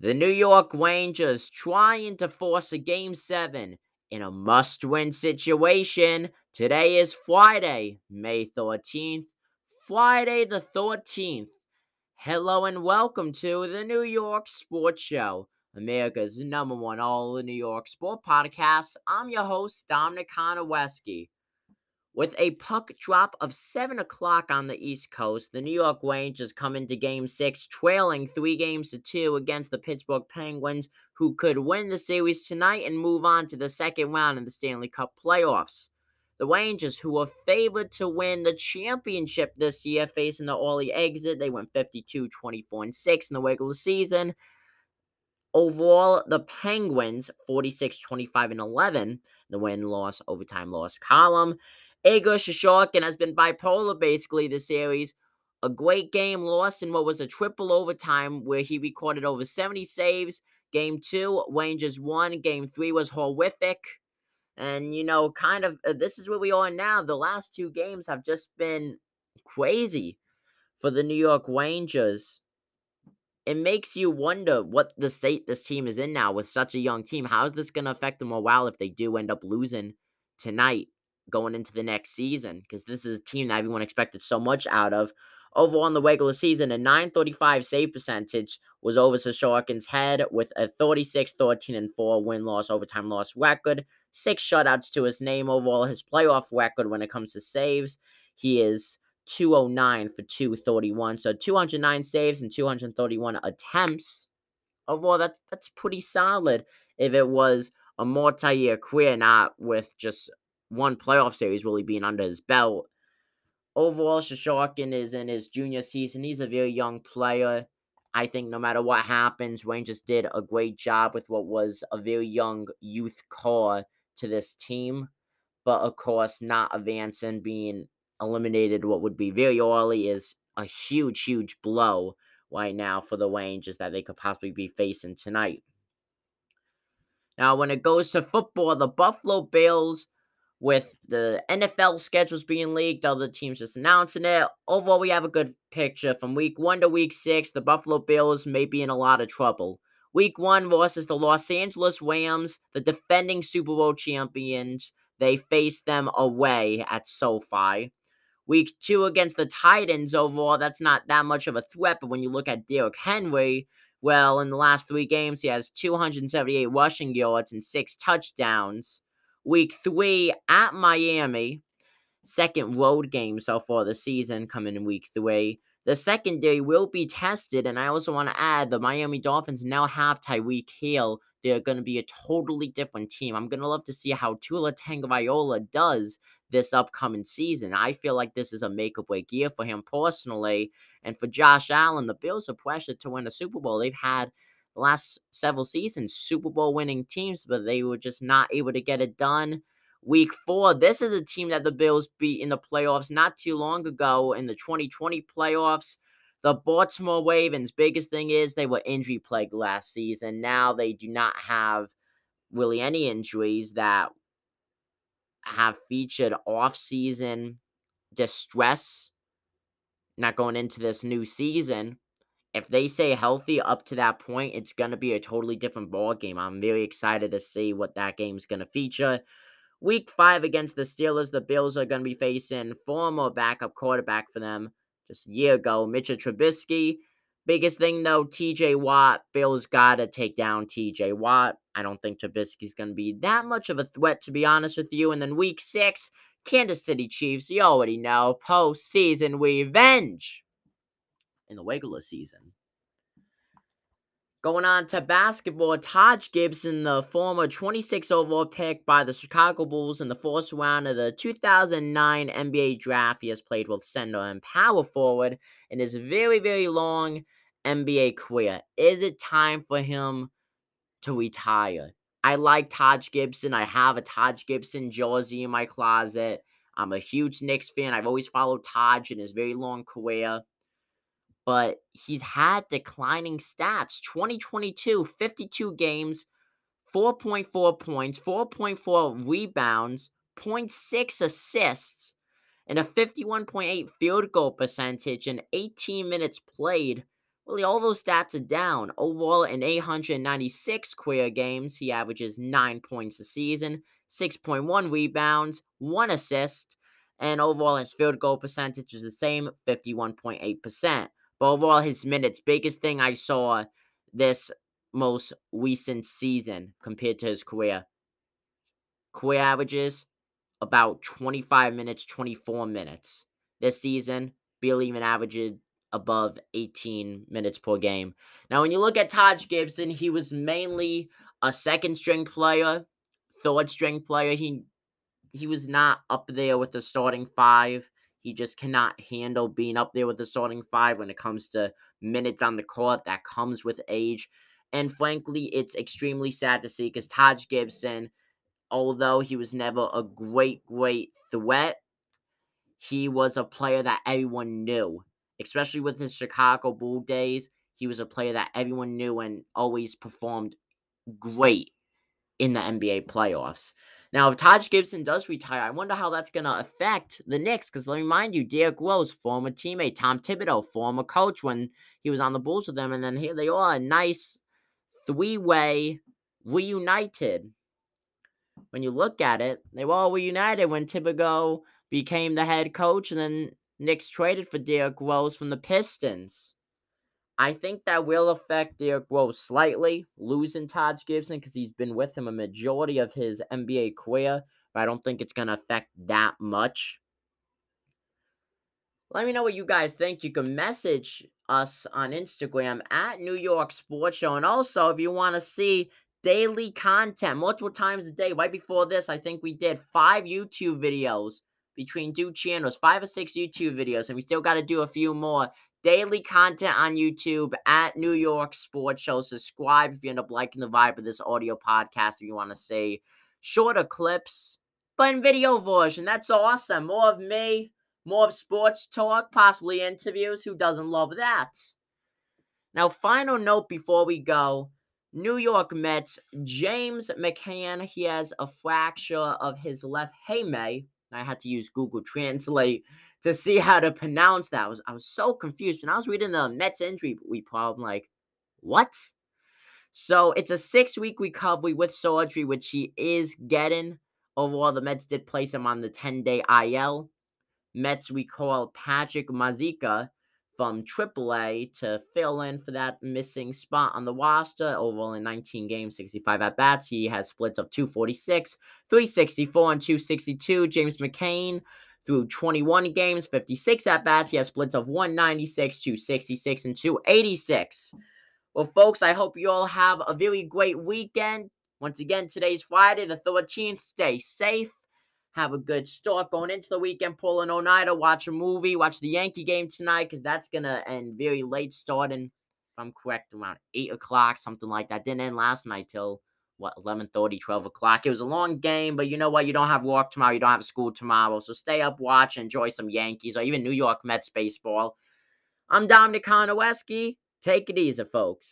The New York Rangers trying to force a game seven in a must win situation. Today is Friday, May 13th. Friday the 13th. Hello and welcome to the New York Sports Show, America's number one all New York sport podcast. I'm your host, Dominic Konoweski. With a puck drop of 7 o'clock on the East Coast, the New York Rangers come into Game 6 trailing 3 games to 2 against the Pittsburgh Penguins, who could win the series tonight and move on to the second round of the Stanley Cup playoffs. The Rangers, who were favored to win the championship this year, facing the early exit, they went 52 24 and 6 in the regular season. Overall, the Penguins 46 25 and 11, the win loss overtime loss column. Igor Shesterkin has been bipolar basically this series. A great game lost in what was a triple overtime where he recorded over 70 saves. Game two, Rangers won. Game three was horrific. And, you know, kind of, uh, this is where we are now. The last two games have just been crazy for the New York Rangers. It makes you wonder what the state this team is in now with such a young team. How is this going to affect the morale if they do end up losing tonight? Going into the next season because this is a team that everyone expected so much out of. Overall, in the regular season, a 935 save percentage was over Shesterkin's head with a 36 13 and 4 win loss overtime loss record. Six shutouts to his name. Overall, his playoff record when it comes to saves, he is 209 for 231. So 209 saves and 231 attempts. Overall, that's that's pretty solid if it was a multi-year career, not with just one playoff series really being under his belt. Overall, Shesterkin is in his junior season. He's a very young player. I think no matter what happens, Rangers did a great job with what was a very young youth core to this team. But of course, not advancing, being eliminated what would be very early is a huge, huge blow right now for the Rangers that they could possibly be facing tonight. Now, when it goes to football, the Buffalo Bills with the NFL schedules being leaked, other teams just announcing it. Overall, we have a good picture from week one to week six. The Buffalo Bills may be in a lot of trouble. Week one versus the Los Angeles Rams, the defending Super Bowl champions. They face them away at SoFi. Week two against the Titans, overall, that's not that much of a threat. But when you look at Derrick Henry, well, in the last three games, he has 278 rushing yards and six touchdowns. Week three at Miami. Second road game so far the season coming in week three. The secondary will be tested, and I also want to add the Miami Dolphins now have Tyreek Hill. They're going to be a totally different team. I'm going to love to see how Tua Tagovailoa does this upcoming season. I feel like this is a make or break year for him personally, and for Josh Allen. The Bills are pressured to win a Super Bowl. They've had last several seasons Super Bowl winning teams, but they were just not able to get it done. Week four, this is a team that the Bills beat in the playoffs not too long ago in the 2020 playoffs. The Baltimore Ravens, biggest thing is they were injury plagued last season. Now they do not have really any injuries that have featured off-season distress not going into this new season if they stay healthy up to that point, it's going to be a totally different ball game. I'm very excited to see what that game's going to feature. Week five against the Steelers, the Bills are going to be facing former backup quarterback for them just a year ago, Mitchell Trubisky. Biggest thing though, TJ Watt. Bills got to take down TJ Watt. I don't think Trubisky's going to be that much of a threat, to be honest with you. And then week six, Kansas City Chiefs. You already know, postseason revenge in the regular season. Going on to basketball, Taj Gibson, the former 26 overall pick by the Chicago Bulls in the fourth round of the 2009 NBA draft, he has played with center and power forward in his very, very long NBA career. Is it time for him to retire? I like Taj Gibson. I have a Taj Gibson jersey in my closet. I'm a huge Knicks fan. I've always followed Taj in his very long career but he's had declining stats. 2022, 52 games, 4.4 points, 4.4 rebounds, 0.6 assists, and a 51.8 field goal percentage in 18 minutes played Really, all those stats are down. Overall, in 896 career games, he averages 9 points a season, 6.1 rebounds, 1 assist, and overall his field goal percentage is the same, 51.8%. But overall, his minutes, biggest thing I saw this most recent season compared to his career. Career averages about 25 minutes, 24 minutes. This season, barely even averaged above 18 minutes per game. Now, when you look at Taj Gibson, he was mainly a second string player, third string player. He he was not up there with the starting five. He just cannot handle being up there with the starting five when it comes to minutes on the court. That comes with age. And frankly, it's extremely sad to see because Taj Gibson, although he was never a great, great threat, he was a player that everyone knew, especially with his Chicago Bull days. He was a player that everyone knew and always performed great in the NBA playoffs. Now, if Taj Gibson does retire, I wonder how that's going to affect the Knicks. Because let me remind you, Derrick Rose, former teammate, Tom Thibodeau, former coach when he was on the Bulls with them, and then here they are, a nice three-way reunited. When you look at it, they were all reunited when Thibodeau became the head coach, and then Knicks traded for Derrick Rose from the Pistons. I think that will affect Derrick Rose slightly, losing Taj Gibson because he's been with him a majority of his NBA career, but I don't think it's going to affect that much. Let me know what you guys think. You can message us on Instagram at New York Sports Show. And also, if you want to see daily content multiple times a day, right before this, I think we did five YouTube videos between two channels, five or six YouTube videos, and we still got to do a few more daily content on YouTube at New York Sports Show. Subscribe if you end up liking the vibe of this audio podcast. If you want to see shorter clips, but in video version, that's awesome. More of me, more of sports talk, possibly interviews. Who doesn't love that? Now, final note before we go. New York Mets, James McCann, he has a fracture of his left hamate I had to use Google Translate to see how to pronounce that. I was I was so confused when I was reading the Mets injury report. I'm like, what? So it's a six week recovery with surgery, which he is getting. Overall, the Mets did place him on the 10 day IL. Mets recall Patrick Mazeika from AAA to fill in for that missing spot on the roster. Overall, in 19 games, 65 at bats, he has splits of 246, 364, and 262. James McCann through 21 games, 56 at bats, he has splits of 196, 266, and 286. Well, folks, I hope you all have a very great weekend. Once again, today's Friday, the 13th. Stay safe have a good start going into the weekend. Pull an Oneida, watch a movie, watch the Yankee game tonight because that's gonna end very late starting. If I'm correct, around eight o'clock, something like that. Didn't end last night till what 11 30 12 o'clock? It was a long game but you know what? You don't have work tomorrow you don't have school tomorrow so stay up watch enjoy some yankees or even new york mets baseball. I'm dominic Konowski. take it easy folks